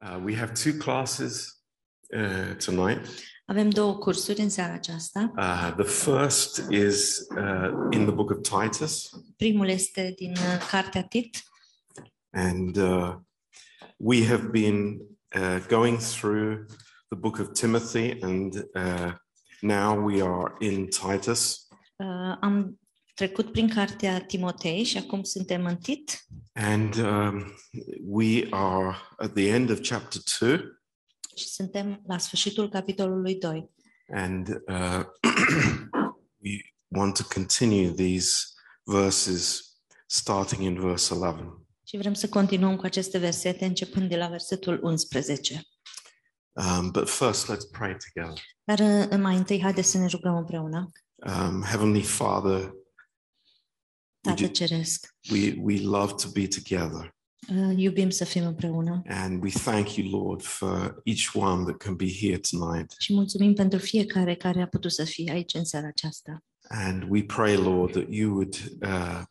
Uh, we have two classes uh, tonight. Avem două cursuri în seara aceasta. Uh, the first is uh, in the book of Titus, Primul este din uh, Cartea Tit and uh, we have been uh, going through the book of Timothy, and uh, now we are in Titus. Uh, am trecut prin cartea Timotei și acum suntem în Tit And um, we are at the end of chapter 2, și suntem la sfârșitul capitolului 2. and uh, we want to continue these verses starting in verse 11. Și vrem să continuăm cu aceste versete începând de la versetul 11. Um, but first, let's pray together. Dar uh, mai întâi haideți să ne rugăm împreună. Um, Heavenly Father, Tată do- Ceresc, we, we love to be together. uh, iubim să fim împreună And we thank you, Lord, for each one that can be here tonight. și mulțumim pentru fiecare care a putut să fie aici în seara aceasta. And we pray, Lord, that you would uh,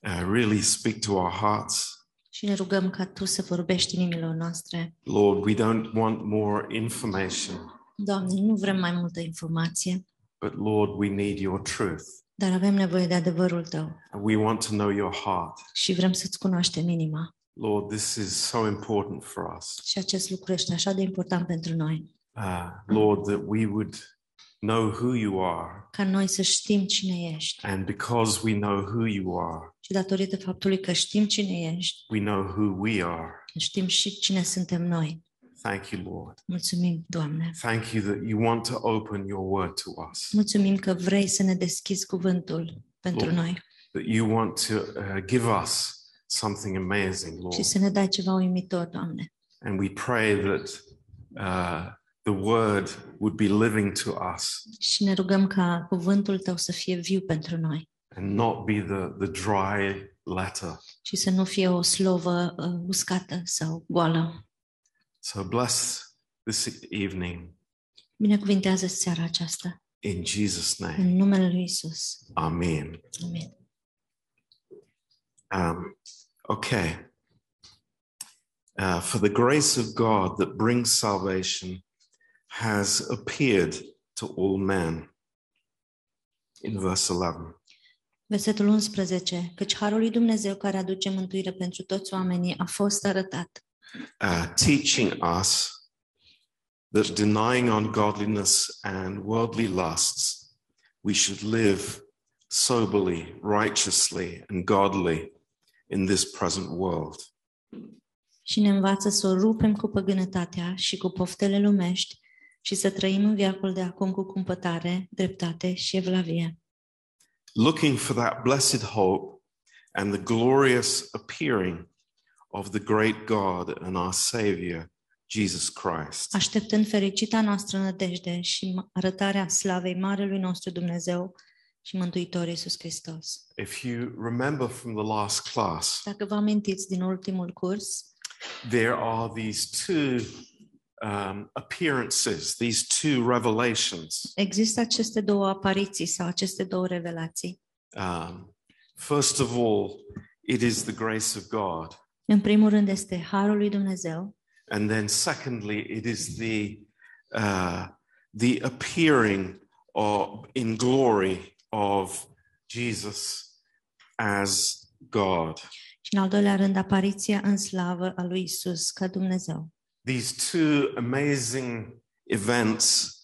uh, really speak to our hearts. Și ne rugăm ca Tu să vorbești inimilor noastre. Lord, we don't want more information, Doamne, nu vrem mai multă informație, but Lord, we need your truth. Dar avem nevoie de adevărul Tău And we want to know your heart. și vrem să-ți cunoaștem inima. Lord, this is so important for us. Și acest lucru este așa de important pentru noi, Uh, Lord, that we would know who you are. ca noi să știm cine ești. And because we know who you are, Și datorită faptului că știm cine ești, we know who we are. știm și cine suntem noi. Thank you, Lord. Mulțumim, Doamne. Thank you that you want to open your word to us, Mulțumim că vrei să ne deschizi cuvântul pentru Lord. noi that you want to uh, give us something amazing, Lord. și să ne dai ceva uimitor, Doamne. And we pray that uh, the word would be living to us Și ne rugăm ca cuvântul Tău să fie viu pentru noi and not be the, the dry letter. și să nu fie o slovă uh, uscată sau goală. So bless this evening Binecuvintează seara aceasta in Jesus' name. în numele Lui Isus. Amen. Amin. Um, okay. Uh, for the grace of God that brings salvation has appeared to all men. In verse 11. Versetul 11. Căci harul lui Dumnezeu care aduce mântuire pentru toți oamenii a fost arătat, uh, teaching us that denying ungodliness and worldly lusts, we should live soberly, righteously, and godly in this present world. și ne învață să o rupem cu păgânătatea și cu poftele lumești și să trăim în viacul de acum cu cumpătare, dreptate și evlavie, Looking for that blessed hope and the glorious appearing of the great God and our Savior, Jesus Christ. așteptând fericita noastră nădejde și m- arătarea slavei Marelui nostru Dumnezeu și Mântuitor Iisus Hristos. If you remember from the last class, Dacă vă amintiți din ultimul curs, there are these two um, appearances, these two revelations. există aceste două apariții sau aceste două revelații. Um, first of all, it is the grace of God. În primul rând este Harul lui Dumnezeu And then, secondly, it is the, uh, the appearing of, in glory of Jesus as God. și în al doilea rând apariția în slavă a lui Isus ca Dumnezeu. These two amazing events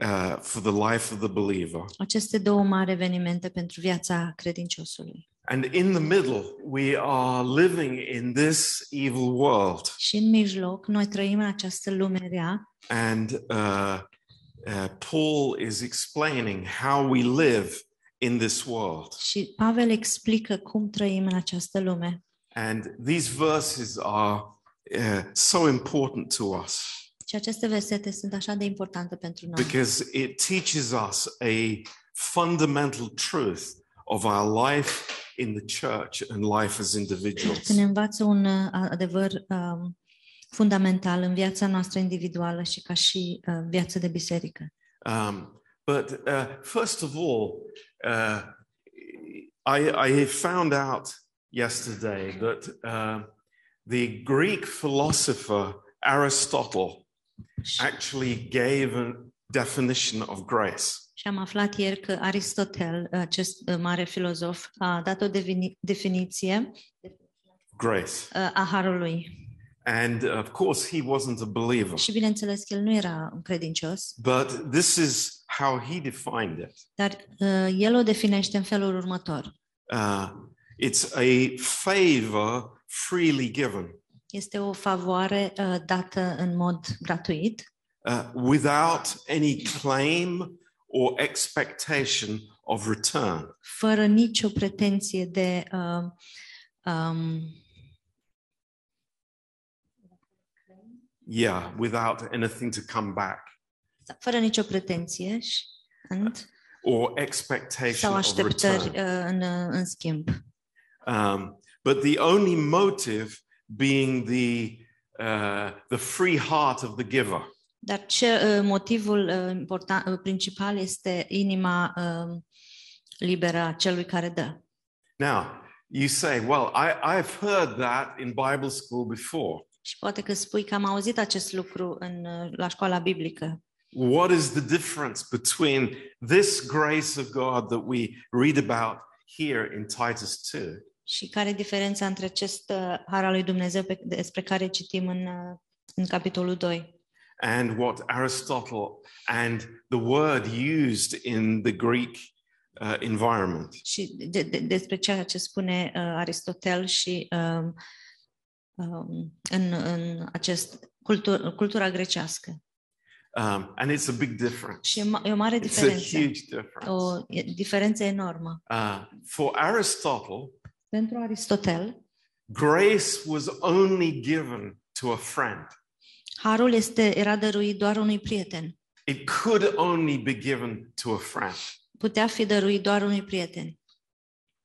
uh, for the life of the believer. Aceste două mari evenimente pentru viața credinciosului. And in the middle, we are living in this evil world. Și în mijloc, noi trăim în această lume rea And uh, uh, Paul is explaining how we live in this world. și Pavel explică cum trăim în această lume. And these verses are uh, so important to us Și aceste versete sunt așa de importante pentru noi. because it teaches us a fundamental truth of our life in the church and life as individuals. Ne învață un adevăr um, fundamental în viața noastră individuală și ca și uh, viață de biserică. Um, but uh, first of all, uh, I, I found out yesterday that uh, the Greek philosopher Aristotle actually gave a definition of grace. Și am aflat ieri că Aristotel, acest uh, mare filozof, a dat o devini- definiție Grace. uh, a harului. And of course, he wasn't a believer, Și bineînțeles că el nu era un credincios, but this is how he defined it. dar uh, el o definește în felul următor. Uh, it's a favor freely given, Este o favoare uh, dată în mod gratuit, uh, without any claim or expectation of return. fără nicio pretenție de uh, um, Yeah, without anything to come back fără nicio pretenție și, and, or expectation sau of return. uh, în, uh, în schimb. Um, but the only motive being the uh, the free heart of the giver. Dar ce, uh, motivul uh, important, uh, principal este inima uh, liberă a celui care dă. Now, you say, well, I, I've heard that in Bible school before. Și poate că spui că am auzit acest lucru în, uh, la școala biblică. What is the difference between this grace of God that we read about here in Titus 2 Și care e diferența între acest uh, har al lui Dumnezeu pe, despre care citim în, uh, în capitolul 2 and what Aristotle and the word used in the Greek uh, environment? și de, de, despre ceea ce spune uh, Aristotel și um, um, în, în acest cultur, cultura grecească. Um, and it's a big difference. Și e, ma- e o mare It's a huge difference. O diferență enormă. Uh, for Aristotle, Pentru Aristotel, grace was only given to a friend. Harul este, era dăruit doar unui prieten. It could only be given to a friend. Putea fi dăruit doar unui prieten.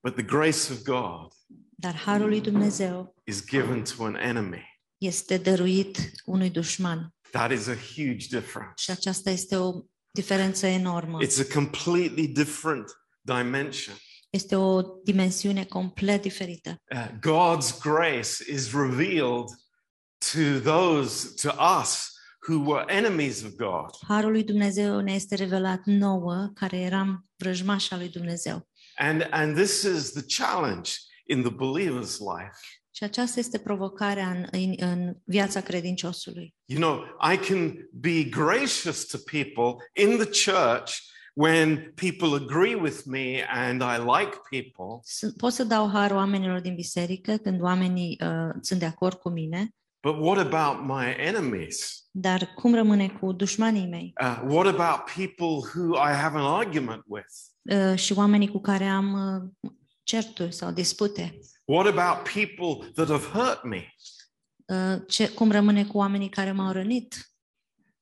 But the grace of God Dar harul lui Dumnezeu is given to an enemy. este dăruit unui dușman. That is a huge difference. Și aceasta este o diferență enormă. It's a completely different dimension. Este o dimensiune complet diferită. Uh, God's grace is revealed to those, to us who were enemies of God. Harul lui Dumnezeu ne este revelat nouă, care eram vrăjmași al lui Dumnezeu. And, and this is the challenge in the believer's life. Și aceasta este provocarea în, în, în viața credinciosului. You know, I can be gracious to people in the church when people agree with me and I like people, Sunt, pot să dau har oamenilor din biserică când oamenii uh, sunt de acord cu mine, but what about my enemies? dar cum rămâne cu dușmanii mei Uh, what about people who I have an argument with? uh, și oamenii cu care am uh, certuri sau dispute? What about people that have hurt me? Uh, ce, cum rămâne cu oamenii care m-au rănit?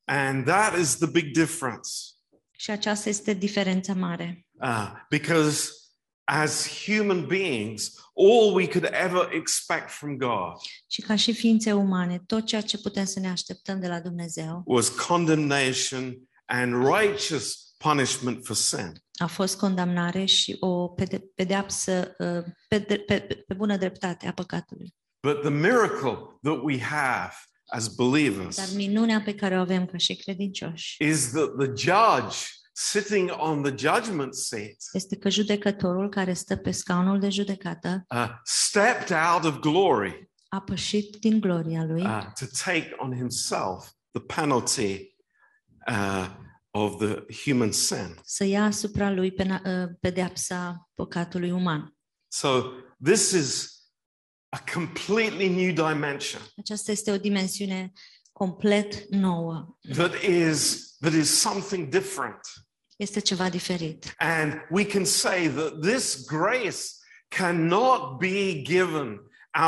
And that is the big difference. Și aceasta este diferența mare. Uh, because as human beings, all we could ever expect from God Și ca și ființe umane, tot ceea ce putem să ne așteptăm de la Dumnezeu was condemnation and righteous punishment for sin. a fost condamnare și o pede- pedeapsă uh, pe, pe, pe, pe bună dreptate a păcatului. But the miracle that we have as Dar believers minunea pe care o avem ca și credincioși is that the judge sitting on the judgment seat este că judecătorul care stă pe scaunul de judecată uh, stepped out of glory a pășit din gloria lui uh, to take on himself the penalty uh, of the human sin. să ia asupra lui pena- uh, pedeapsa păcatului uman. So this is a completely new dimension Aceasta este o dimensiune complet nouă. that is that is something different. Este ceva diferit. And we can say that this grace cannot be given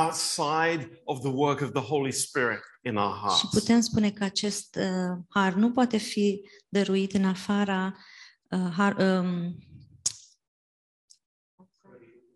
outside of the work of the Holy Spirit in our Și hearts. putem spune că acest uh, har nu poate fi dăruit în afara uh, har, um,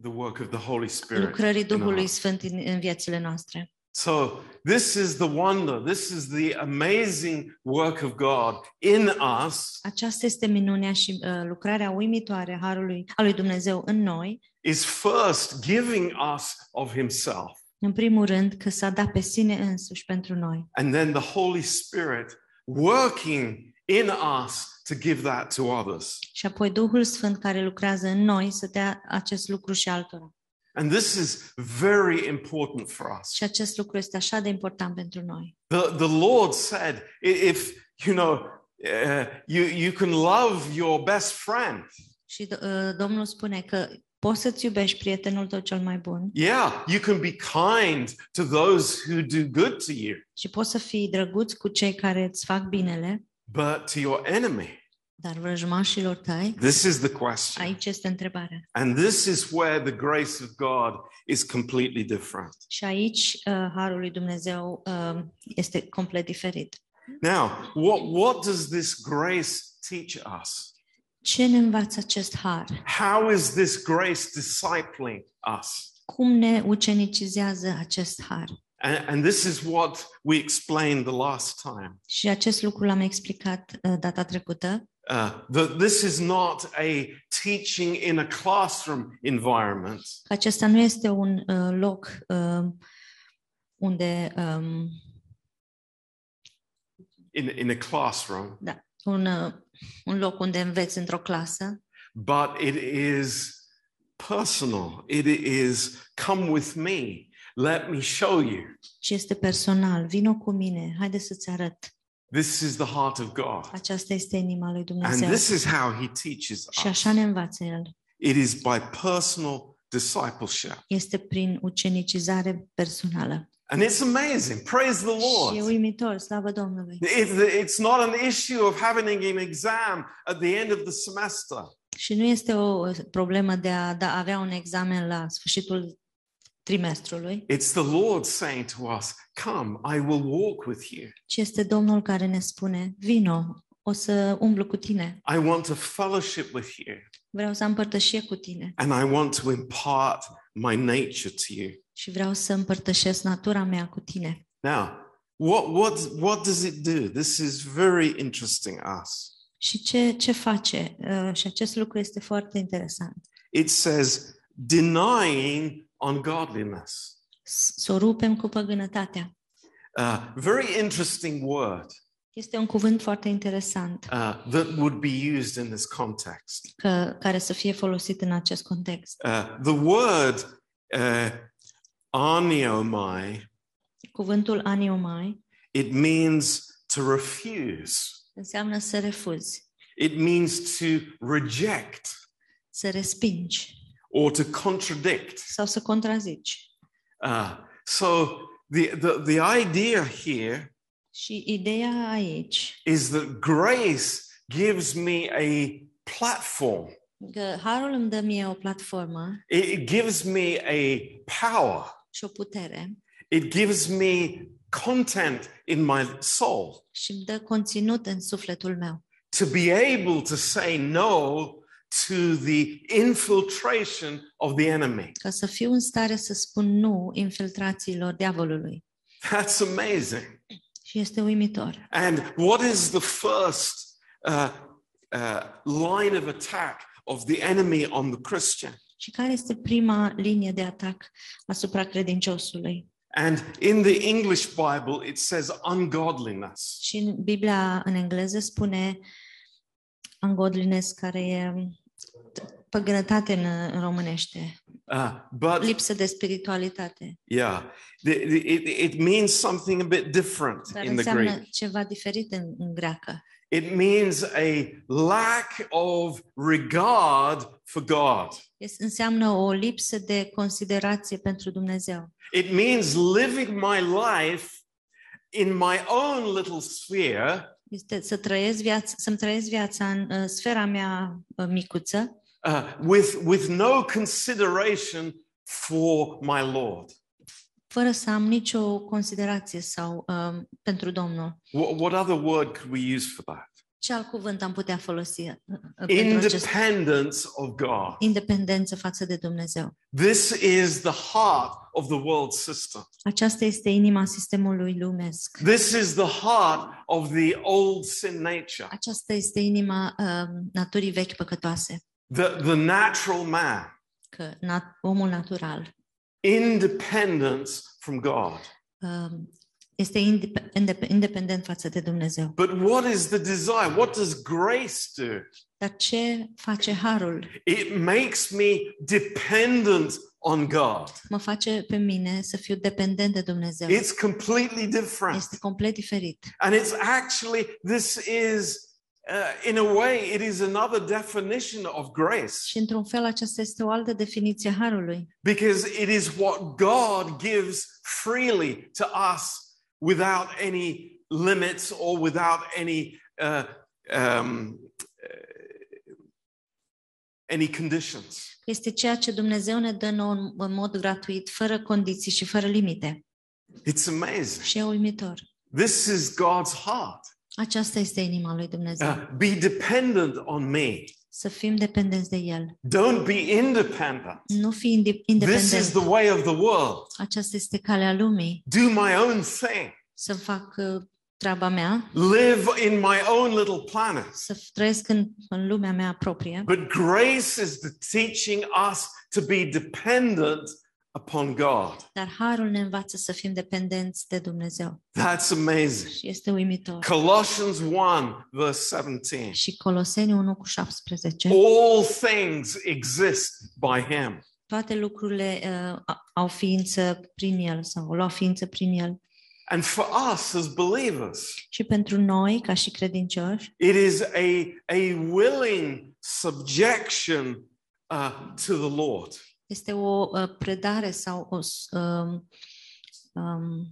The work of the Holy Spirit. lucrării in our Duhului hearts. Sfânt în, în viețile noastre. So this is the wonder. This is the amazing work of God in us Aceasta este minunea și uh, lucrarea uimitoare a harului a lui Dumnezeu în noi. is first giving us of himself. În primul rând că s-a dat pe sine însuși pentru noi. And then the Holy Spirit working in us to give that to others. Și apoi Duhul Sfânt care lucrează în noi să dea acest lucru și altora. And this is very important for us. Și acest lucru este așa de important pentru noi. The, the Lord said, i- if, you know, uh, you, you can love your best friend. Și uh, Domnul spune că poți să-ți iubești prietenul tău cel mai bun Yeah, you can be kind to those who do good to you, și poți să fii drăguț cu cei care îți fac binele, but to your enemy. Dar vrăjmașilor tăi, This is the question. aici este întrebarea. And this is where the grace of God is completely different. Și aici uh, harul lui Dumnezeu uh, este complet diferit. Now, what, what does this grace teach us? Ce ne învață acest har? How is this grace discipling us? Cum ne ucenicizează acest har? And, and this is what we explained the last time. Și acest lucru l-am explicat uh, data trecută, Uh, that this is not a teaching in a classroom environment, că acesta nu este un uh, loc uh, unde um, in, in a classroom, da, un, uh, un loc unde înveți într-o clasă, but it is personal. It is come with me. Let me show you. ci este personal. Vino cu mine, haide să-ți arăt. This is the heart of God. Aceasta este inima lui And Dumnezeu. this is how he teaches Și us. așa ne învață El. It is by personal discipleship. Este prin ucenicizare personală. And it's amazing. Praise the Și e Lord. uimitor, slavă Domnului. It's, it's not an issue of having an exam at the end of the semester. Și nu este o problemă de a da, avea un examen la sfârșitul trimestrului, It's the Lord saying to us, Come, I will walk with you. ci este Domnul care ne spune, vino, o să umblu cu tine, I want to fellowship with you. vreau să am părtășie cu tine And I want to impart my nature to you. și vreau să împărtășesc natura mea cu tine. Now, what, what, what does it do? This is very interesting us. Și ce, ce face? Uh, și acest lucru este foarte interesant. It says, denying ungodliness. S- Să o rupem cu păgânătatea. Uh, very interesting word Este un cuvânt foarte interesant uh, that would be used in this context. că, care să fie folosit în acest context. Uh, the word uh, aniomai, Cuvântul aniomai it means to refuse. înseamnă să refuzi, It means to reject să respingi or to contradict. sau să contrazici. Uh, so the, the, the idea here Și ideea aici, is that grace gives me a platform. că harul îmi dă mie o platformă It, it gives me a power. și o putere It gives me content in my soul și îmi dă conținut în sufletul meu. to be able to say no to the infiltration of the enemy. Ca să fiu în stare să spun nu infiltrațiilor diavolului. That's amazing. Și este uimitor. And what is the first uh, uh, line of attack of the enemy on the Christian? Și care este prima linie de atac asupra credinciosului? And in the English Bible, it says ungodliness. Și în Biblia în engleză spune ungodliness, care e păgânătate în, în românește, Uh, but lipsă de spiritualitate. yeah, the, the, it, it means something a bit different Dar in the înseamnă Greek. ceva diferit în, în greacă. It means a lack of regard for God. Este, înseamnă o lipsă de considerație pentru Dumnezeu. It means living my life in my own little sphere Este să trăiesc viața, să-mi trăiesc viața în uh, sfera mea uh, micuță, uh, with, with no consideration for my Lord. fără să am nicio considerație sau uh, pentru Domnul. What, what other word could we use for that? Ce alt cuvânt am putea folosi uh, uh, pentru acest Independence of God. independență față de Dumnezeu? This is the heart of the world system. Aceasta este inima sistemului lumesc. This is the heart of the old sin nature, Aceasta este inima uh, naturii vechi păcătoase, the, the natural man. că nat- omul natural, Independence from God. um, este indep- indep- independent față de Dumnezeu. But what is the desire? What does grace do? Dar ce face harul? It makes me dependent on God. Mă face pe mine să fiu dependent de Dumnezeu. It's completely different. Este complet diferit. And it's actually, this is, uh, in a way, it is another definition of grace Și într-un fel aceasta este o altă definiție a harului. because it is what God gives freely to us without any limits or without any, uh, um, uh, any conditions. Este ceea ce Dumnezeu ne dă nouă în mod gratuit, fără condiții și fără limite. It's amazing. Și e uimitor. This is God's heart. Aceasta este inima lui Dumnezeu. Uh, be dependent on me. Să fim dependenți de El. Don't be independent. Nu fi inde- This is the way of the world. Aceasta este calea lumii. Do my own thing. Să fac uh, treaba mea, Live in my own little planet. să trăiesc în, în lumea mea proprie. But grace is the teaching us to be dependent upon God. Dar harul ne învață să fim dependenți de Dumnezeu. That's amazing. Și este uimitor. Colossians 1, verse 17. Și Coloseni 1 cu 17. All things exist by Him. Toate lucrurile uh, a- au ființă prin El sau au luat ființă prin El. And for us as believers, Și pentru noi, ca și credincioși, it is a, a willing subjection uh, to the Lord. Este o uh, predare sau o s- um, um,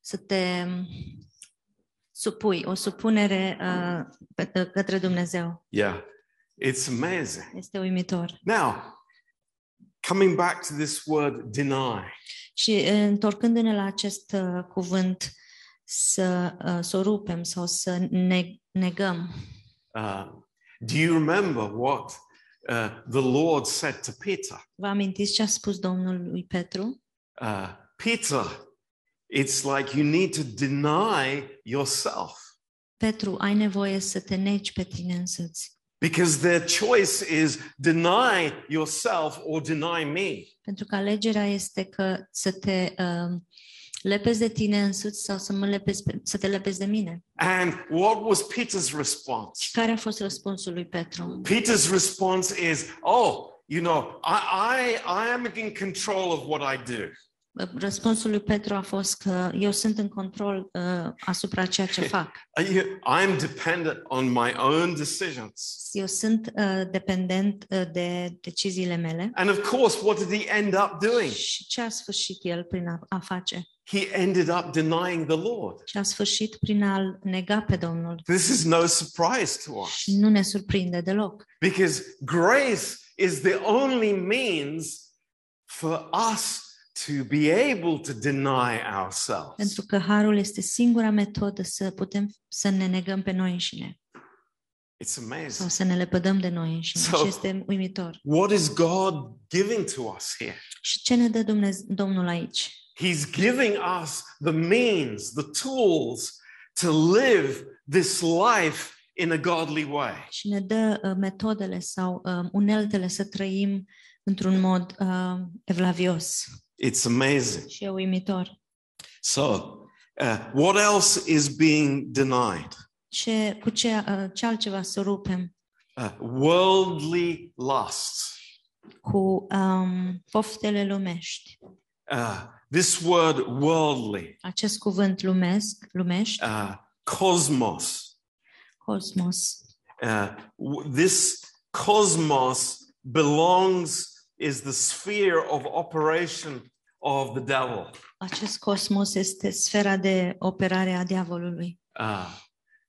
să te supui, o supunere uh, pe- uh, către Dumnezeu. Yeah, it's amazing. Este uimitor. Now, coming back to this word deny, Și uh, întorcându-ne la acest uh, cuvânt, să, uh, să o rupem sau să ne negăm. uh, do you remember what uh, the Lord said to Peter? Vă amintiți ce a spus Domnul lui Petru? Uh, Peter, it's like you need to deny yourself Petru, ai nevoie să te negi pe tine însuți. because their choice is deny yourself or deny me. Pentru că alegerea este că să te uh, lepezi de tine însuți sau să, mă lepezi pe, să te lepezi de mine. And what was Peter's response? Și care a fost răspunsul lui Petru? Peter's response is, "Oh, you know, I, I, I am in control of what I do. Răspunsul lui Petru a fost că eu sunt în control uh, asupra ceea ce fac. Uh, you- I'm dependent on my own decisions." Eu sunt uh, dependent uh, de deciziile mele. And of course, what did he end up doing? Și ce a sfârșit el prin a, a face? He ended up denying the Lord. Și a sfârșit prin a-l nega pe Domnul. This is no surprise to us Și nu ne surprinde deloc. because grace is the only means for us to be able to deny ourselves. Pentru că harul este singura metodă să putem să ne negăm pe noi înșine It's sau amazing. să ne lepădăm de noi înșine. So- Și este uimitor. What is God giving to us here? Și ce ne dă Dumnezeu, Domnul aici? He's giving us the means, the tools to live this life in a godly way. Și ne dă uh, metodele sau uh, uneltele să trăim într-un mod uh, evlavios. It's amazing. Și e uimitor. So, uh, what else is being denied? Ce, cu ce, uh, ce altceva să rupem? Uh, worldly lusts. Cu um, poftele lumești. Uh, this word worldly, Acest cuvânt lumesc, lumești, uh, cosmos, cosmos, uh, this cosmos belongs, is the sphere of operation of the devil. acest cosmos este sfera de operare a diavolului. Uh,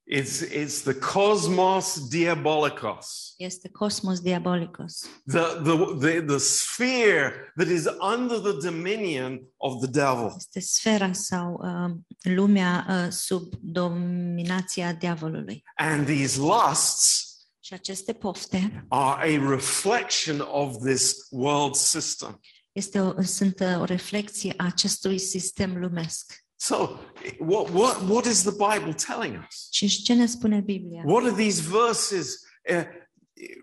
it's, it's the cosmos diabolicos, Este cosmos diabolicos. the, the, the, the sphere that is under the dominion of the devil. Este sfera sau uh, lumea uh, sub dominația diavolului. And these lusts Și aceste pofte are a reflection of this world system. este o, sunt uh, o reflexie a acestui sistem lumesc. So, what, what, what is the Bible telling us? Și ce ne spune Biblia? What are these verses uh,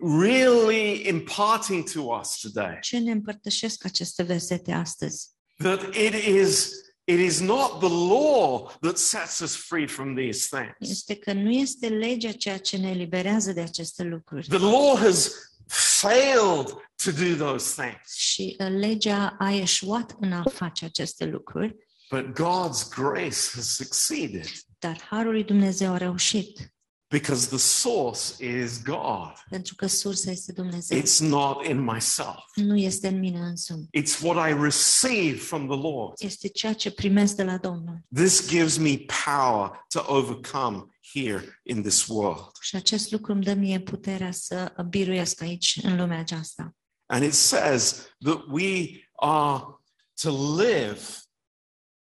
really imparting to us today Ce ne împărtășesc aceste versete astăzi? that it is it is not the law that sets us free from these things. Este că nu este legea ceea ce ne eliberează de aceste lucruri. The law has failed to do those things, Și legea a eșuat în a face aceste lucruri, but God's grace has succeeded dar harul lui Dumnezeu a reușit, because the source is God. pentru că sursa este Dumnezeu. It's not in myself. Nu este în mine însumi. It's what I receive from the Lord. Este ceea ce primesc de la Domnul. This gives me power to overcome here in this world. Și acest lucru îmi dă mie puterea să biruiesc aici, în lumea aceasta. And it says that we are to live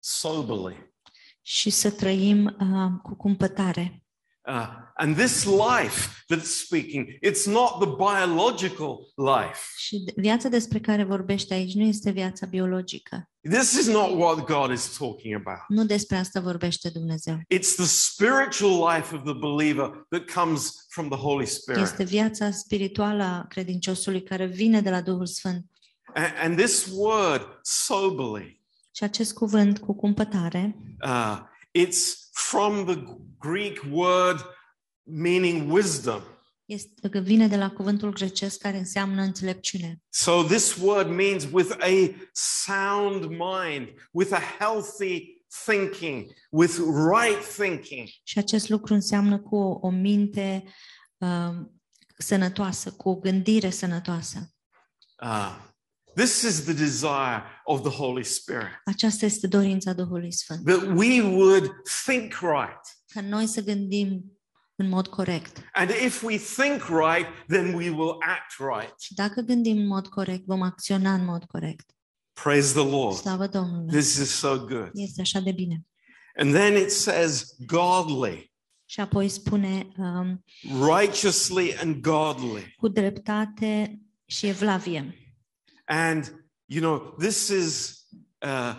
soberly. Și să trăim uh, cu cumpătare. Uh, and this life that's speaking, it's not the biological life. Și de- viața despre care vorbește aici nu este viața biologică. This is not what God is talking about. Nu despre asta vorbește Dumnezeu. It's the spiritual life of the believer that comes from the Holy Spirit. Este viața spirituală a credinciosului care vine de la Duhul Sfânt. And, and this word, soberly, Și acest cuvânt cu cumpătare uh, it's from the Greek word meaning wisdom. este, că vine de la cuvântul grecesc care înseamnă înțelepciune. So this word means with a sound mind, with a healthy thinking, with right thinking. Și acest lucru înseamnă cu o, o minte uh, sănătoasă, cu o gândire sănătoasă. Uh, this is the desire of the Holy Spirit Aceasta este dorința Duhului Sfânt. that we would think right. Ca noi să gândim în mod corect. And if we think right, then we will act right. Și dacă gândim în mod corect, vom acționa în mod corect. Praise the Lord. Slavă Domnului! This is so good. Este așa de bine. And then it says godly, Și apoi spune um, righteously and godly. cu dreptate și evlavie. And, you know, this is uh,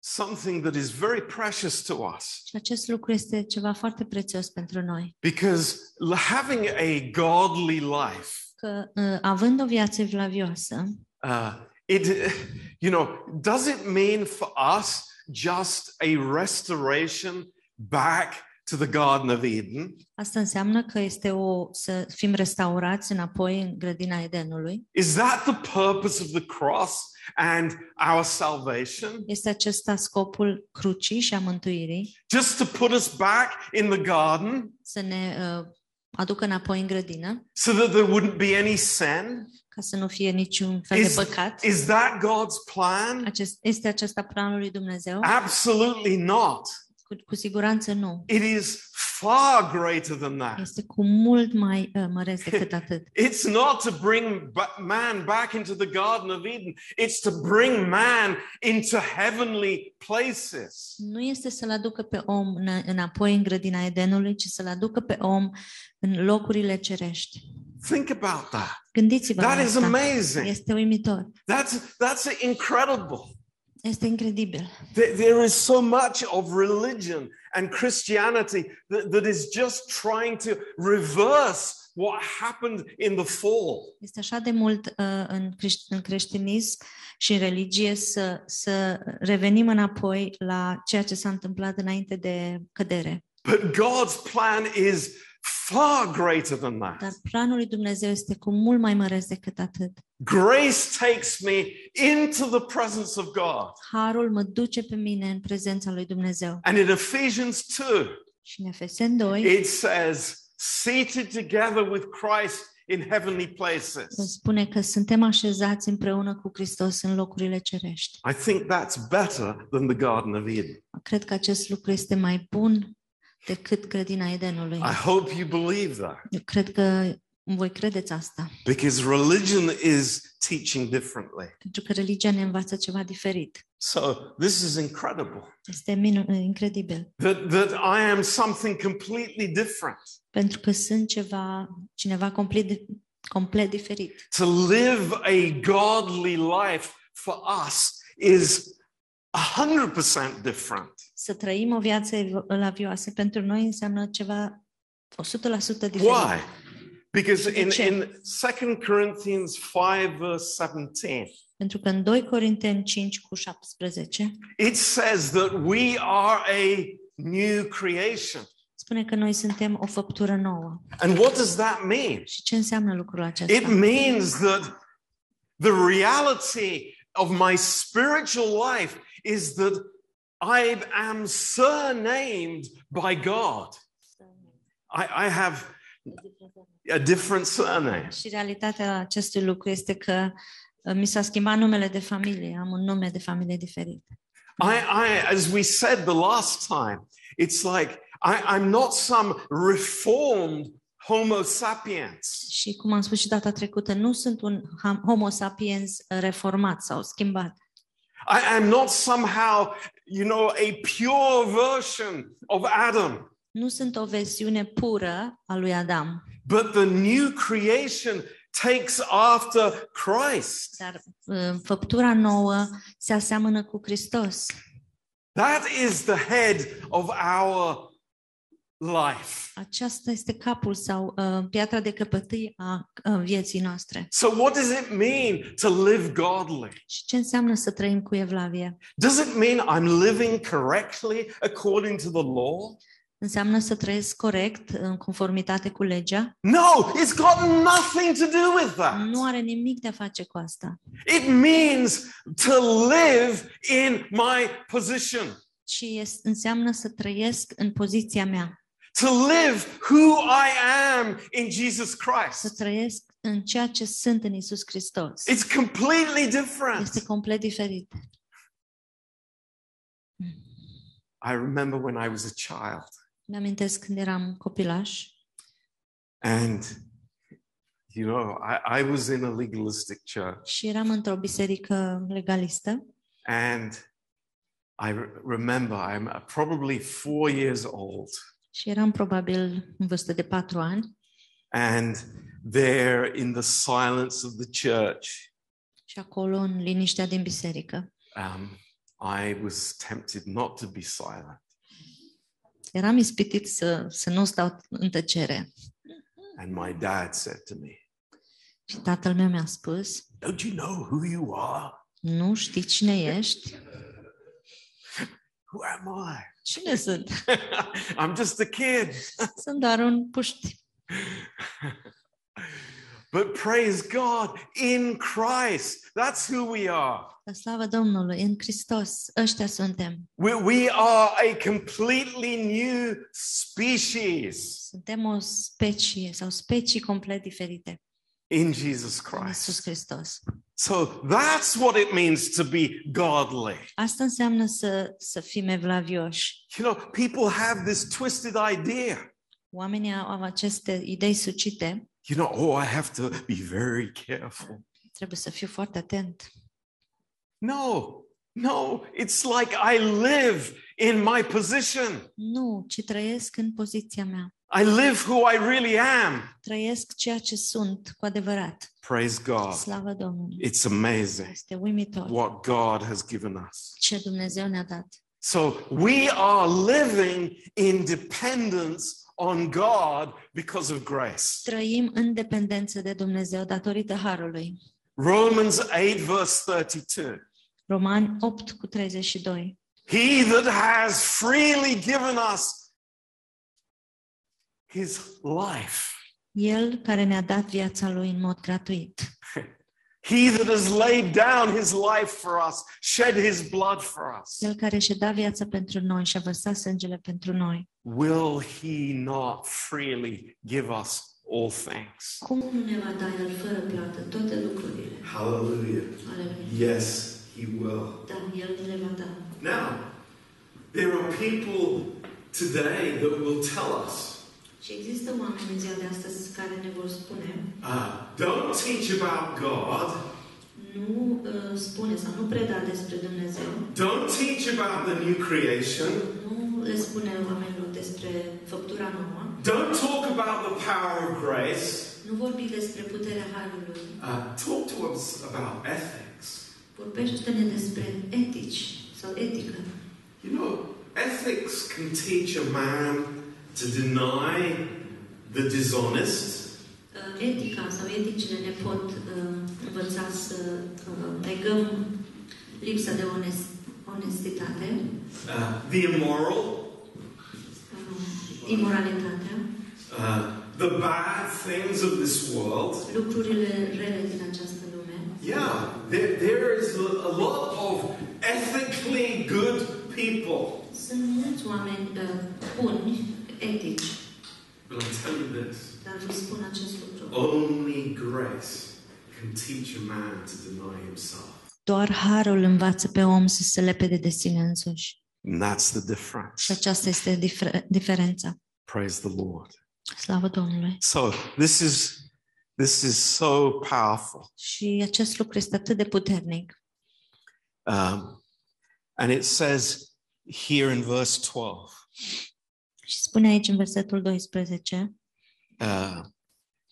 something that is very precious to us Și acest lucru este ceva foarte prețios pentru noi. because having a godly life, Că uh, având o viață evlavioasă, uh, it, you know, does it mean for us just a restoration back to the Garden of Eden? asta înseamnă că este o să fim restaurați înapoi în grădina Edenului. Is that the purpose of the cross and our salvation? Este acesta scopul crucii și a mântuirii, Just to put us back in the garden să ne uh, aducă înapoi în grădină, so that there wouldn't be any sin? ca să nu fie niciun fel de Is, păcat. is that God's plan? Acest, este acesta planul lui Dumnezeu? Absolutely not. Cu, cu siguranță nu. It is far greater than that. Este cu mult mai uh, măreț decât atât. It's not to bring ba- man back into the Garden of Eden, it's to bring man into heavenly places. Nu este să-l aducă pe om în- înapoi în grădina Edenului, ci să-l aducă pe om în locurile cerești. Think about that. Gândiți-vă la That is asta. amazing. Este uimitor. That's, that's incredible. Este incredibil. There, there is so much of religion and Christianity that, that is just trying to reverse what happened in the fall. Este așa de mult uh, în, creș- în creștinism și în religie să, să revenim înapoi la ceea ce s-a întâmplat înainte de cădere. But God's plan is far greater than Dar that. planul lui Dumnezeu este cu mult mai măreț decât atât. Grace takes me into the presence of God. Harul mă duce pe mine în prezența lui Dumnezeu. And in Ephesians 2, Și în Efeseni 2 it says, seated together with Christ in heavenly îmi places. spune că suntem așezați împreună cu Hristos în locurile cerești. I think that's better than the Garden of Eden. Cred că acest lucru este mai bun decât grădina Edenului. I hope you believe that. Eu cred că voi credeți asta, Because religion is teaching differently. pentru că religia ne învață ceva diferit. So this is incredible Este incredibil, that, that I am something completely different. pentru că sunt ceva, cineva complet, complet diferit. To live a godly life for us is 100% different. Să trăim o viață evlavioasă pentru noi înseamnă ceva 100% diferit. Why? Because De in, ce? in 2 Corinthians 5, verse 17, Pentru că în 2 Corinteni 5 cu 17 it says that we are a new creation. spune că noi suntem o făptură nouă. And what does that mean? Și ce înseamnă lucrul acesta? It means that the reality of my spiritual life is that I am surnamed by God. I, I have a different surname. Și realitatea acestui lucru este că uh, mi s-a schimbat numele de familie, am un nume de familie diferit. I, I, as we said the last time, it's like I, I'm not some reformed Homo sapiens. Și cum am spus și data trecută, nu sunt un ham- homo sapiens reformat sau schimbat. I am not somehow, you know, a pure version of Adam. Nu sunt o versiune pură a lui Adam, But the new creation takes after Christ. dar uh, făptura nouă se aseamănă cu Hristos. That is the head of our life. Aceasta este capul sau uh, piatra de căpătâi a uh, vieții noastre. So, what does it mean to live godly? Și ce înseamnă să trăim cu evlavie? Does it mean I'm living correctly according to the law? Înseamnă să trăiesc corect, în conformitate cu legea? No, it's got nothing to do with that. Nu are nimic de a face cu asta. It means to live in my position, Ci es- înseamnă să trăiesc în poziția mea, to live who I am in Jesus să Christ. trăiesc în ceea ce sunt în Isus Hristos. It's completely different. Este complet diferit. I remember when I was a child Mi-amintesc când eram copilaș and you know, I, I was in a legalistic church și eram într-o biserică legalistă and I remember I'm probably four years old și eram probabil în vârstă de patru ani and there in the silence of the church și acolo, în liniștea din biserică, um, I was tempted not to be silent. eram ispitit să, să nu stau în tăcere. And my dad said to me, Și tatăl meu mi-a spus, Don't you know who you are? nu știi cine ești? Who am I? Cine sunt? I'm just a kid. Sunt doar un puști. But praise God, in Christ, that's who we are. Dar slavă Domnului, în Hristos, ăștia suntem. We, we are a completely new species Suntem o specie sau specii complet diferite in Jesus în Isus Christ. Hristos. So that's what it means to be godly. Asta înseamnă să, să fim evlavioși. You know, people have this twisted idea. Oamenii au aceste idei sucite. You know, oh, I have to be very careful. Trebuie să fiu foarte atent. No, no, it's like I live in my position. Nu, ci trăiesc în poziția mea. I live who I really am. Trăiesc ceea ce sunt cu adevărat. Praise God. Slavă Domnului. It's amazing Este uimitor what God has given us. ce Dumnezeu ne-a dat. So we are living in dependence on God because of grace. Trăim în dependență de Dumnezeu datorită harului. Romans 8, verse 32. Romani 8 cu 32. He that has freely given us his life, El care ne-a dat viața lui în mod gratuit. he that has laid down his life for us, shed his blood for us, El care și-a dat viața pentru noi și a vărsat sângele pentru noi. will he not freely give us all things? Cum ne va da El fără plată toate lucrurile? Hallelujah. Aleluia. Yes, he will. Da, El ne va da. Now, there are people today that will tell us Și există oameni în ziua de astăzi care ne vor spune uh, don't teach about God, nu uh, spune sau nu preda despre Dumnezeu, don't teach about the new creation, nu le spune oamenilor despre făptura nouă, don't talk about the power of grace, nu vorbi despre puterea Harului, uh, talk to us about ethics. vorbește-ne despre etici sau etică. You know, ethics can teach a man to deny the dishonest, Uh, etica sau eticile ne pot uh, învăța să uh, legăm lipsa de onest, onestitate, uh, the immoral, uh, imoralitatea, uh, the bad things of this world. lucrurile rele din această lume. Yeah, there, there is a, a lot of ethically good people. Sunt mulți oameni uh, buni, etici, But I tell you this dar vă spun acest lucru. only grace can teach a man to deny himself. Doar harul învață pe om să se lepede de sine însuși. And that's the difference. Și aceasta este difer- diferența. Praise the Lord. Slavă Domnului! So this is this is so powerful. Și acest lucru este atât de puternic. Um, and it says here in verse 12, Și spune aici în versetul 12, uh,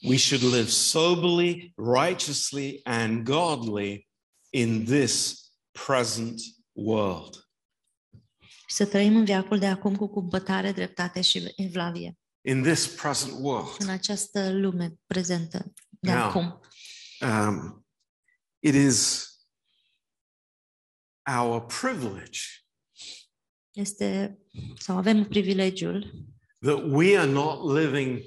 we should live soberly, righteously, and godly in this present world. să trăim în viacul de acum cu cumpătare, dreptate și evlavie. In this present world. În această lume prezentă de Now. acum. Um, it is our privilege Este, sau avem privilegiul that we are not living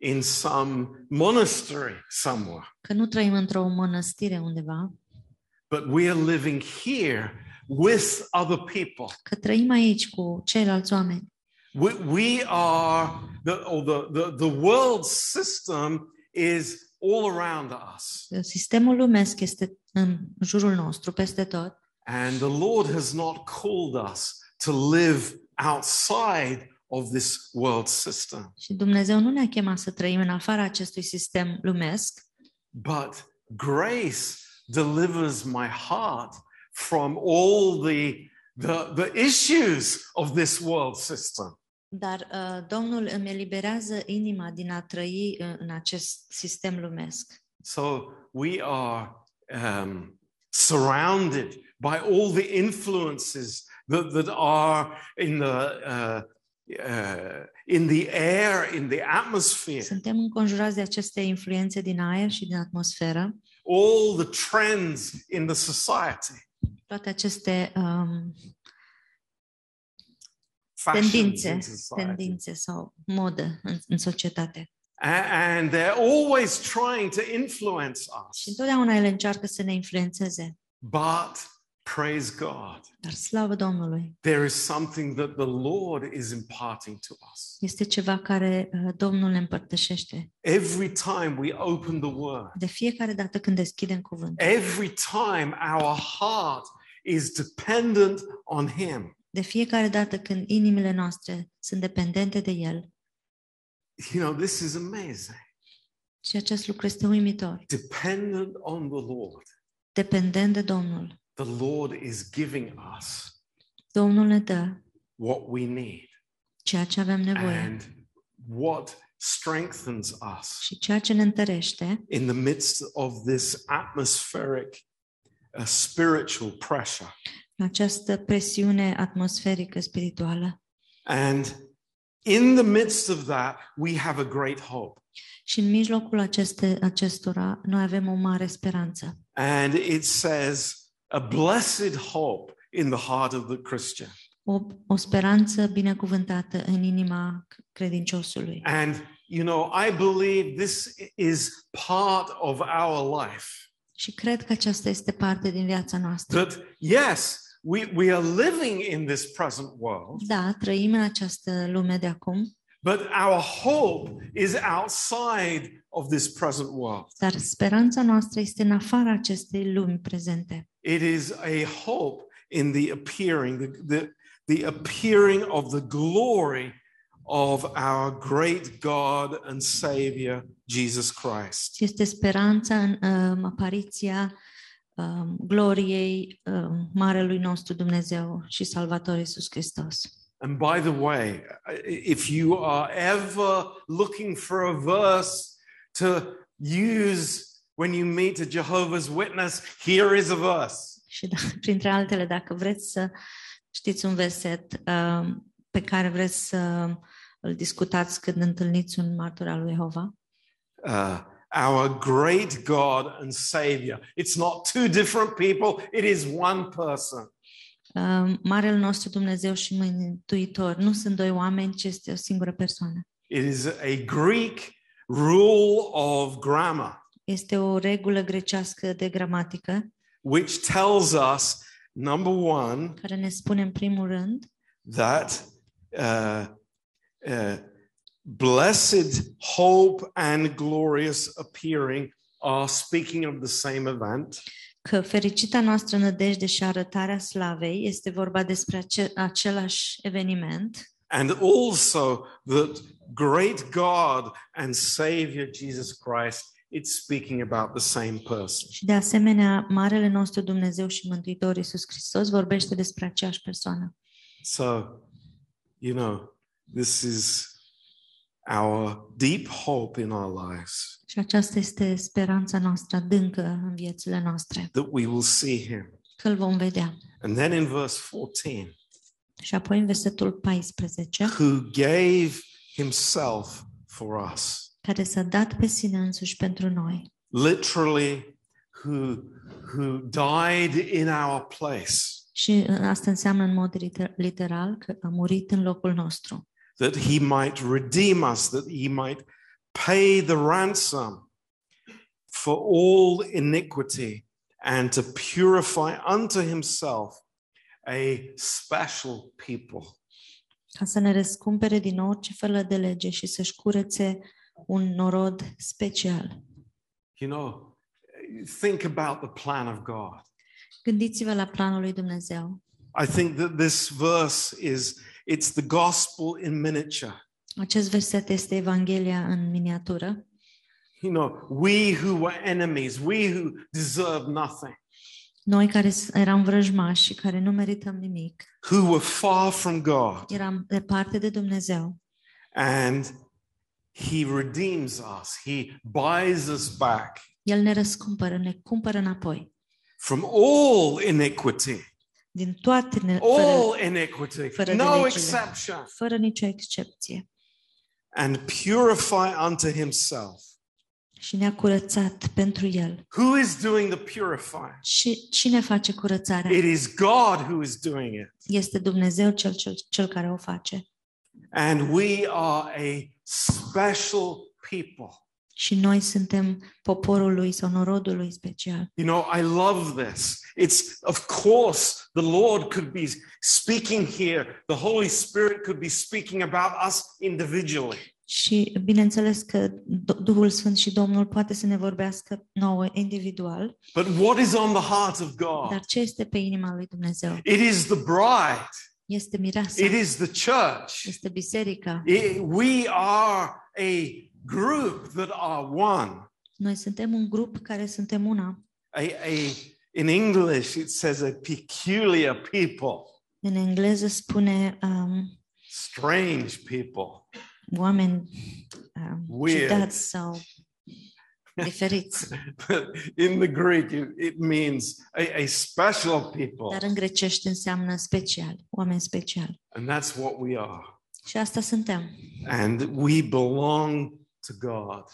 in some monastery somewhere, că nu trăim într-o mănăstire undeva, but we are living here with other people. că trăim aici cu ceilalți oameni. We, we are, the, or the, the, the world system is all around us. Sistemul lumesc este în jurul nostru, peste tot. And the Lord has not called us to live outside of this world system, Și Dumnezeu nu ne-a chemat să trăim în afara acestui sistem lumesc, but grace delivers my heart from all the, the, the issues of this world system. dar uh, Domnul îmi eliberează inima din a trăi uh, în acest sistem lumesc. So we are um, surrounded by all the influences that, that are in the, uh, uh, in the air, in the atmosphere, Suntem înconjurați de aceste influențe din aer și din atmosferă, all the trends in the society, toate aceste um, fashions tendințe, in society. tendințe sau modă în, în societate. A- And they're always trying to influence us. Și întotdeauna ele încearcă să ne influențeze. But praise God, Dar slavă Domnului! there is something that the Lord is imparting to us. Este ceva care uh, Domnul ne împărtășește. Every time we open the Word, De fiecare dată când deschidem cuvântul, every time our heart is dependent on Him, de fiecare dată când inimile noastre sunt dependente de El, you know, this is amazing. și acest lucru este uimitor, Dependent on the Lord, dependent de Domnul, the Lord is giving us Domnul ne dă what we need ceea ce avem nevoie and what strengthens us și ceea ce ne întărește in the midst of this atmospheric uh, spiritual pressure. în această presiune atmosferică spirituală. And in the midst of that, we have a great hope. Și în mijlocul aceste, acestora, noi avem o mare speranță. And it says, a blessed hope in the heart of the Christian. O, o speranță binecuvântată în inima credinciosului. And, you know, I believe this is part of our life. Și cred că aceasta este parte din viața noastră. That, yes, we, we are living in this present world, Da, trăim în această lume de acum, but our hope is outside of this present world. dar speranța noastră este în afara acestei lumi prezente. It is a hope in the appearing, the, the, the appearing of the glory of our great God and Savior, Jesus Christ. Este speranța în um, apariția um, gloriei um, Marelui nostru Dumnezeu și Salvator Iisus Hristos. And by the way, if you are ever looking for a verse to use when you meet a Jehovah's Witness, here is a verse. Și da, printre altele, dacă vreți să știți un verset um, pe care vreți să îl discutați când întâlniți un martor al lui Jehova, Uh, our great God and Savior. It's not two different people, it is one person. Uh, Marele nostru Dumnezeu și Mântuitor nu sunt doi oameni, ci este o singură persoană. It is a Greek rule of grammar, Este o regulă grecească de gramatică which tells us number one, care ne spune în primul rând that uh, uh, blessed hope and glorious appearing are speaking of the same event. Că fericita noastră nădejde și arătarea slavei este vorba despre ace- același eveniment And also that great God and Savior Jesus Christ, it's speaking about the same person. și de asemenea Marele nostru Dumnezeu și Mântuitor Iisus Hristos vorbește despre aceeași persoană. So, you know, this is our deep hope in our lives Și aceasta este speranța noastră adâncă în viețile noastre, that we will see Him. că îl vom vedea. And then in verse 14, Și apoi în versetul 14, who gave Himself for us. care s-a dat pe sine însuși pentru noi, literally who who died in our place Și uh, asta înseamnă în mod liter- literal că a murit în locul nostru, that he might redeem us that he might pay the ransom for all iniquity and to purify unto himself a special people ca să ne răscumpere din orice felă de lege și să-și curețe un norod special. you know think about the plan of god Gândiți-vă la planul lui Dumnezeu. i think that this verse is it's the gospel in miniature Acest verset este Evanghelia în miniatură. You know, we who were enemies, we who deserve nothing, Noi care eram vrăjmași și care nu merităm nimic, who were far from God, eram departe de Dumnezeu and He redeems us. He buys us back El ne răscumpără, ne cumpără înapoi from all iniquity, din toate, ne, fără, all iniquity, fără de no legile. exception, fără nicio excepție. and purify unto Himself. Și ne-a curățat pentru El. Who is doing the purifying? Și cine face curățarea? It is God who is doing it. Este Dumnezeu cel, cel, cel care o face. And we are a special people. Și noi suntem poporul lui sau norodul lui special. You know, I love this. It's, of course, the Lord could be speaking here, the Holy Spirit could be speaking about us individually. Și bineînțeles că Du- Duhul Sfânt și Domnul poate să ne vorbească nouă individual, But what is on the heart of God? dar ce este pe inima lui Dumnezeu? It is the bride, Este mireasa, it is the church. este biserica. It- we are a group that are one. Noi suntem un grup care suntem una. A, a, in English, it says a peculiar people, În engleză spune um, strange people. oameni um, Weird. ciudați sau diferiți. But in the Greek, it, it means a, a special people. Dar în grecește înseamnă special, oameni speciali. And that's what we are. Și asta suntem. And we belong to God.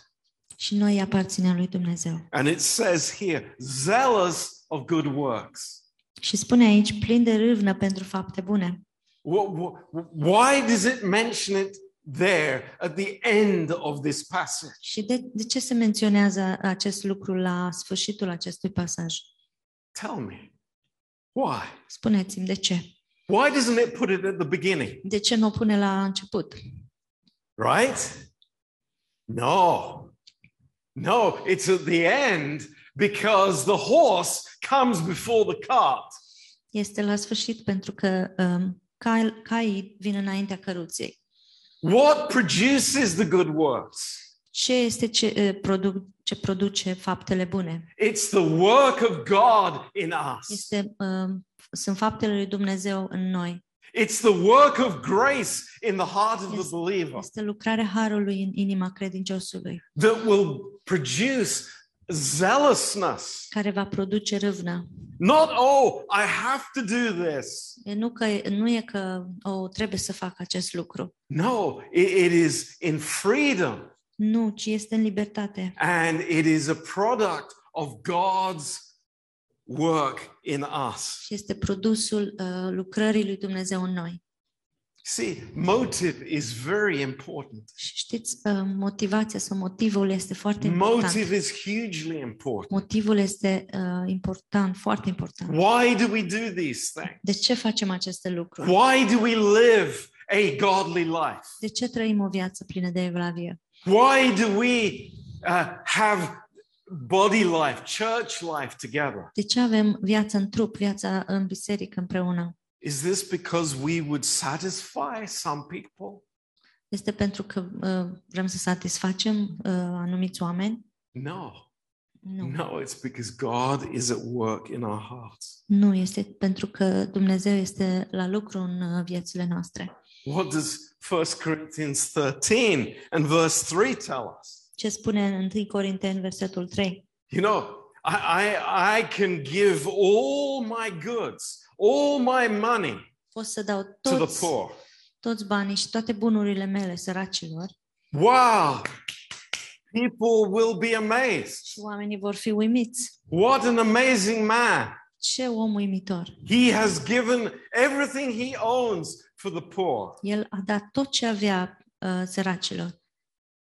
Și noi îi aparținem lui Dumnezeu. And it says here, zealous of good works. Și spune aici, plin de râvnă pentru fapte bune. Wh- wh- Why does it mention it there at the end of this passage? Și de, de ce se menționează acest lucru la sfârșitul acestui pasaj? Tell me. Why? Spuneți-mi de ce. Why doesn't it put it at the beginning? De ce nu o pune la început? Right? No. No, it's at the end because the horse comes before the cart. Este la sfârșit pentru că um, cai, caii vin înaintea căruței. What produces the good works? Ce este ce, uh, produc, ce produce faptele bune? It's the work of God in us. Este, um, sunt faptele lui Dumnezeu în noi. It's the work of grace in the heart of the Yes. believer Este lucrarea harului în inima credinciosului, that will produce zealousness. care va produce râvnă. Not, oh, I have to do this. E nu, că, nu e că oh, trebuie să fac acest lucru, No, it, it is in freedom Nu, ci este în libertate. And it is a product of God's work in us. Și este produsul uh, lucrării lui Dumnezeu în noi. See, motive is very important. Și știți, uh, motivația sau motivul este foarte important. Motive is hugely important. Motivul este uh, important, foarte important. Why do we do these things? De ce facem aceste lucruri? Why do we live a godly life? De ce trăim o viață plină de evlavie? Why do we uh, have body life, church life together? De ce avem viața în trup, viața în biserică împreună? Is this because we would satisfy some people? Este pentru că uh, vrem să satisfacem uh, anumiți oameni? No. Nu. No, it's because God is at work in our hearts. Nu, este pentru că Dumnezeu este la lucru în uh, viețile noastre. What does 1 Corinthians 13 and verse 3 tell us? Ce spune în 1 Corinteni, versetul 3? You know, I, I, I can give all my goods, all my money Pot să dau to the toți, poor. toți banii și toate bunurile mele săracilor Wow! People will be amazed. și oamenii vor fi uimiți. What an amazing man! Ce om uimitor! He has given everything he owns for the poor. El a dat tot ce avea uh, săracilor,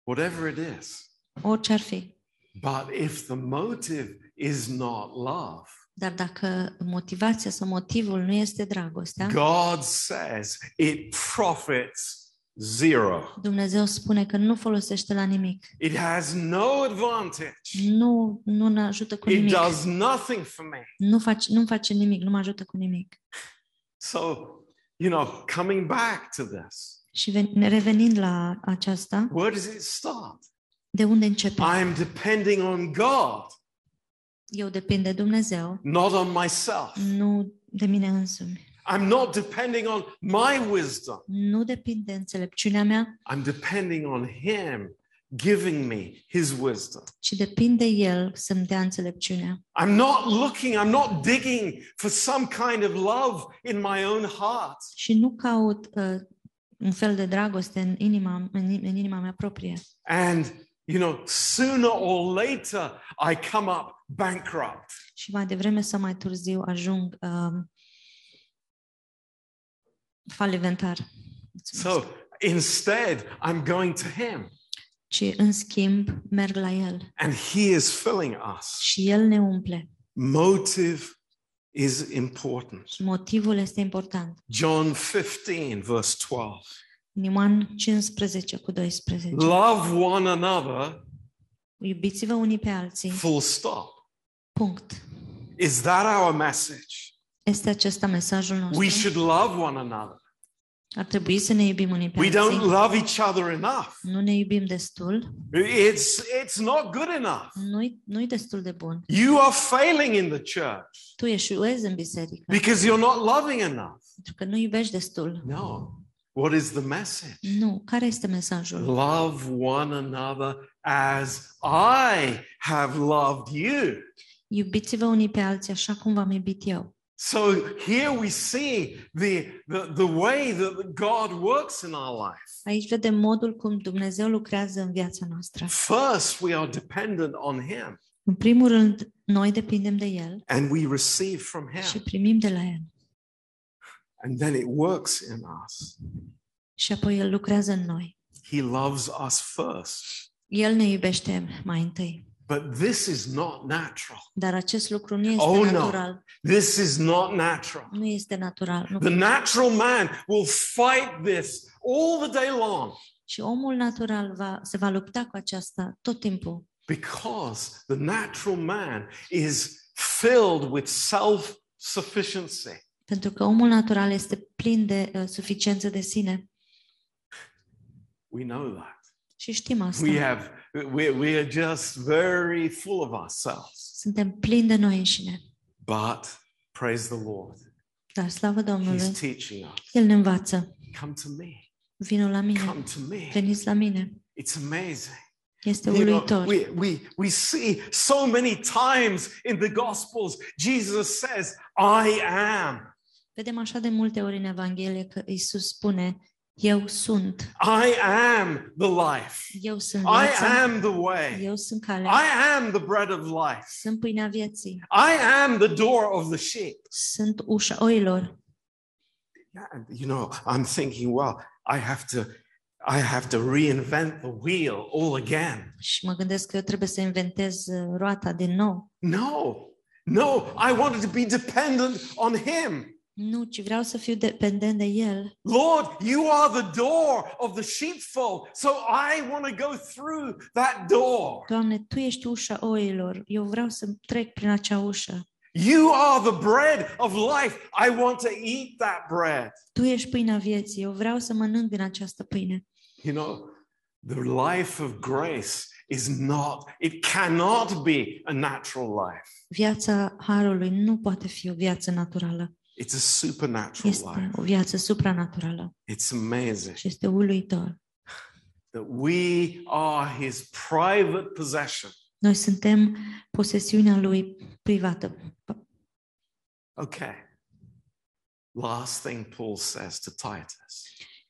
Whatever it is. orice ar fi. But if the motive is not love, Dar dacă motivația sau motivul nu este dragostea, God says it profits zero. Dumnezeu spune că nu folosește la nimic. It has no advantage. Nu, nu ne ajută cu It nimic. does nothing for me. Nu, face, nu face nimic, nu mă ajută cu nimic. So, you know, coming back to this, Și ven- revenind la aceasta, where does it start? de unde începe? I'm depending on God, Eu depind de Dumnezeu, not on myself. nu de mine însumi. I'm not depending on my wisdom. Nu depind de înțelepciunea mea, I'm depending on Him giving me His wisdom. ci depind de El să-mi dea înțelepciunea. I'm not looking, I'm not digging for some kind of love in my own heart. Și nu caut uh, un fel de dragoste în inima, în, în inima mea proprie. And, you know, sooner or later I come up bankrupt. Și mai devreme sau mai târziu ajung um, falimentar. Mulțumesc. So instead, I'm going to Him Ci în schimb merg la El and He is filling us. și El ne umple. Motive is important. Și motivul este important. John 15, verse 12. În Ioan 15 cu 12. Love one another, Iubiți-vă unii pe alții. full stop. Punct. Is that our message? Este acesta mesajul We nostru. should love one another. Ar trebui să ne iubim unii pe We don't alții. love each other enough. Nu ne iubim destul. It's, it's not good enough. Nu-i, nu-i destul de bun. You are failing in the church Tu eșuezi în biserică because you're not loving enough. pentru că nu iubești destul. No. What is the message? Nu. Care este mesajul? Love one another as I have loved you. Iubiți-vă unii pe alții așa cum v-am iubit eu. So here we see the, the, the way that God works in our life. Aici vedem modul cum Dumnezeu lucrează în viața noastră. First, we are dependent on Him În primul rând, noi depindem de El and we receive from și Him, primim de la El. and then it works in us. Și apoi El lucrează în noi. He loves us first. El ne iubește mai întâi. But this is not natural. Dar acest lucru nu este Oh, no. natural. This is not natural. Nu este natural. Nu. The natural man will fight this all the day long Și omul natural va, se va lupta cu aceasta tot timpul. because the natural man is filled with self sufficiency. Pentru că omul natural este plin de uh, suficiență de sine. We know that. Și știm asta. We have we we are just very full of ourselves. Suntem plini de noi înșine. But praise the Lord. Dar slavă Domnului, He's teaching us. El ne învață. Come to me. Vino la mine. Come to me. Veniți la mine. It's amazing. Este You know, we, we, we see so many times in the Gospels, Jesus says, I am. Vedem așa de multe ori în Evanghelie că Isus spune, Eu sunt. I am the life. Eu sunt I viața. am the way. Eu sunt calea. I am the bread of life. Sunt pâinea vieții. I am the door of the sheep. Sunt ușa oilor. Yeah, and, you know, I'm thinking, well, I have to I have to reinvent the wheel all again. Și mă gândesc că eu trebuie să inventez uh, roata din nou. No. No, I wanted to be dependent on him. Nu, ci vreau să fiu dependent de El. Lord, you are the door of the sheepfold. So I want to go through that door. Doamne, Tu ești ușa oilor. Eu vreau să trec prin acea ușă. You are the bread of life. I want to eat that bread. Tu ești pâinea vieții. Eu vreau să mănânc din această pâine. You know, the life of grace is not, it cannot be a natural life. Viața Harului nu poate fi o viață naturală. It's a supernatural Este life. o viață supranaturală It's amazing și este uluitor. that we are his private possession. Noi suntem posesiunea lui privată. Okay. Last thing Paul says to Titus.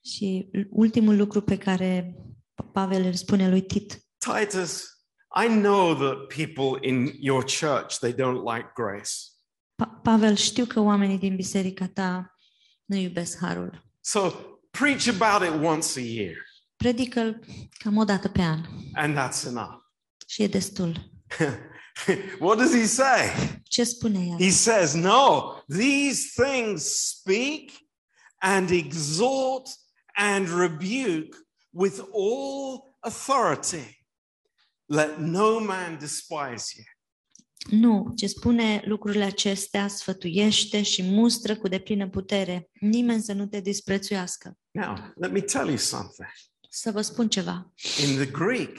Și ultimul lucru pe care Pavel îl spune lui Tit, Titus, I know that people in your church they don't like grace. Pa- Pavel, știu că oamenii din biserica ta nu iubesc harul. So preach about it once a year Predică cam o dată pe an and that's enough. și e destul. what does he say? Ce spune el? He says, No, these things speak and exhort and rebuke with all authority. Let no man despise you. Nu, ce spune lucrurile acestea, sfătuiește și mustră cu deplină putere. Nimeni să nu te disprețuiască. Now, let me tell you something. Să vă spun ceva. In the Greek,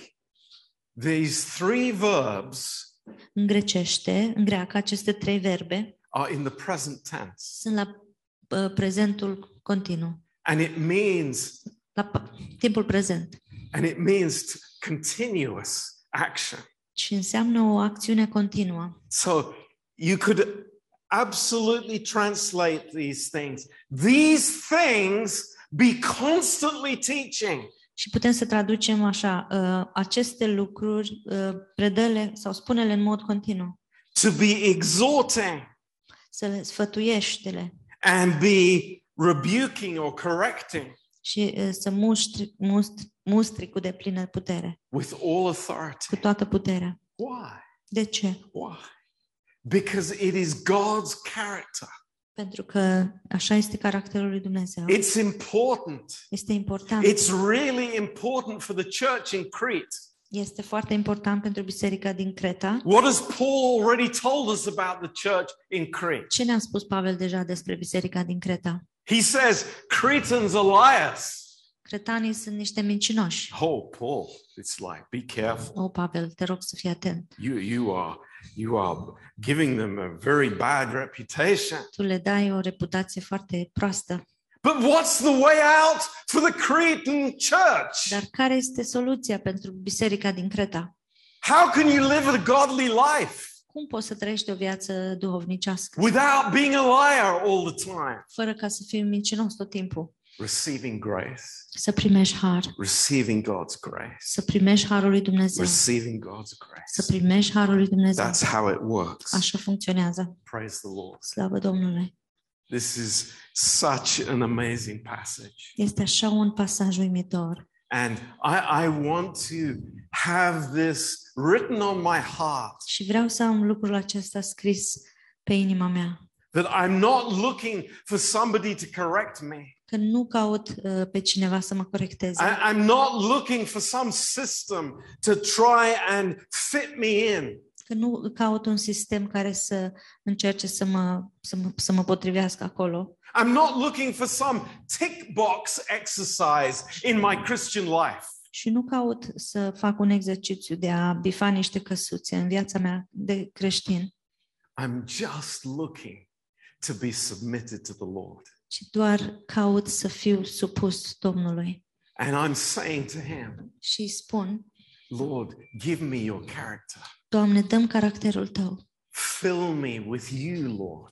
these three verbs În grecește, în greacă, aceste trei verbe are in the present tense, sunt la uh, prezentul continuu, and it means la p- timpul prezent. and it means t- continuous action. Și înseamnă o acțiune continuă. So you could absolutely translate these things. These things be constantly teaching. Și putem să traducem așa, uh, aceste lucruri, uh, predăle sau spune-le în mod continuu, to be exhorting să le sfătuiește-le and be rebuking or correcting și uh, să muștri, mustri, mustri cu deplină putere, with all cu authority. toată puterea. Why? De ce? Why? Because it is God's character. Pentru că așa este caracterul lui Dumnezeu. It's important. Este important. It's really important for the church in Crete. Este foarte important pentru biserica din Creta. What has Paul already told us about the church in Crete? Ce ne-a spus Pavel deja despre biserica din Creta? He says, Cretans are liars. Cretanii sunt niște mincinoși. Oh, Paul, it's like, be careful. O, Pavel, te rog să fii atent. You, you, are, you are giving them a very bad reputation. Tu le dai o reputație foarte proastă. But what's the way out for the Cretan church? Dar care este soluția pentru biserica din Creta? How can you live a godly life Cum poți să trăiești o viață duhovnicească without being a liar all the time? fără ca să fii mincinos tot timpul? Receiving grace, Să primești har, receiving God's grace, să primești harul lui Dumnezeu, receiving God's să grace. primești harul lui Dumnezeu. That's how it works. Așa funcționează. Praise the Lord. Slavă Domnului! This is such an amazing passage. Este așa un pasaj uimitor. And I, I want to have this written on my heart Și vreau să am lucrul acesta scris pe inima mea. that I'm not looking for somebody to correct me. Că nu caut uh, pe cineva să mă corecteze. I, I'm not looking for some system to try and fit me in. Că nu caut un sistem care să încerce să mă, să mă, să mă potrivească acolo. I'm not looking for some tick box exercise in my Christian life. Și nu caut să fac un exercițiu de a bifa niște căsuțe în viața mea de creștin, I'm just looking to be submitted to the Lord. Ci doar caut să fiu supus Domnului. And I'm saying to Him, Și îi spun, Lord, give me your character. Doamne, dăm caracterul Tău. Fill me with you, Lord.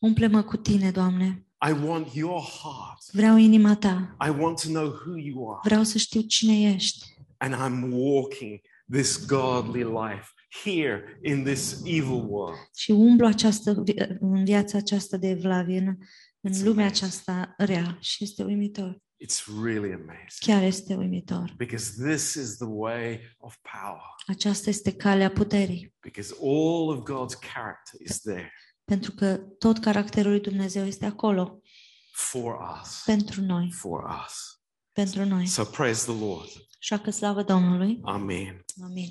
Umple-mă cu Tine, Doamne. I want your heart. Vreau inima ta. I want to know who you are. Vreau să știu cine ești. And I'm walking this godly life here in this evil world. Și umblu această, vi- în viața aceasta de evlavie, în, în lumea aceasta rea. Și este uimitor. It's really amazing Chiar este uimitor. because this is the way of power. Aceasta este calea puterii. Because all of God's character is there Pentru că tot caracterul lui Dumnezeu este acolo for us. pentru noi. For us. Pentru noi. So praise the Lord. Așa că slavă Domnului. Amen. Amin.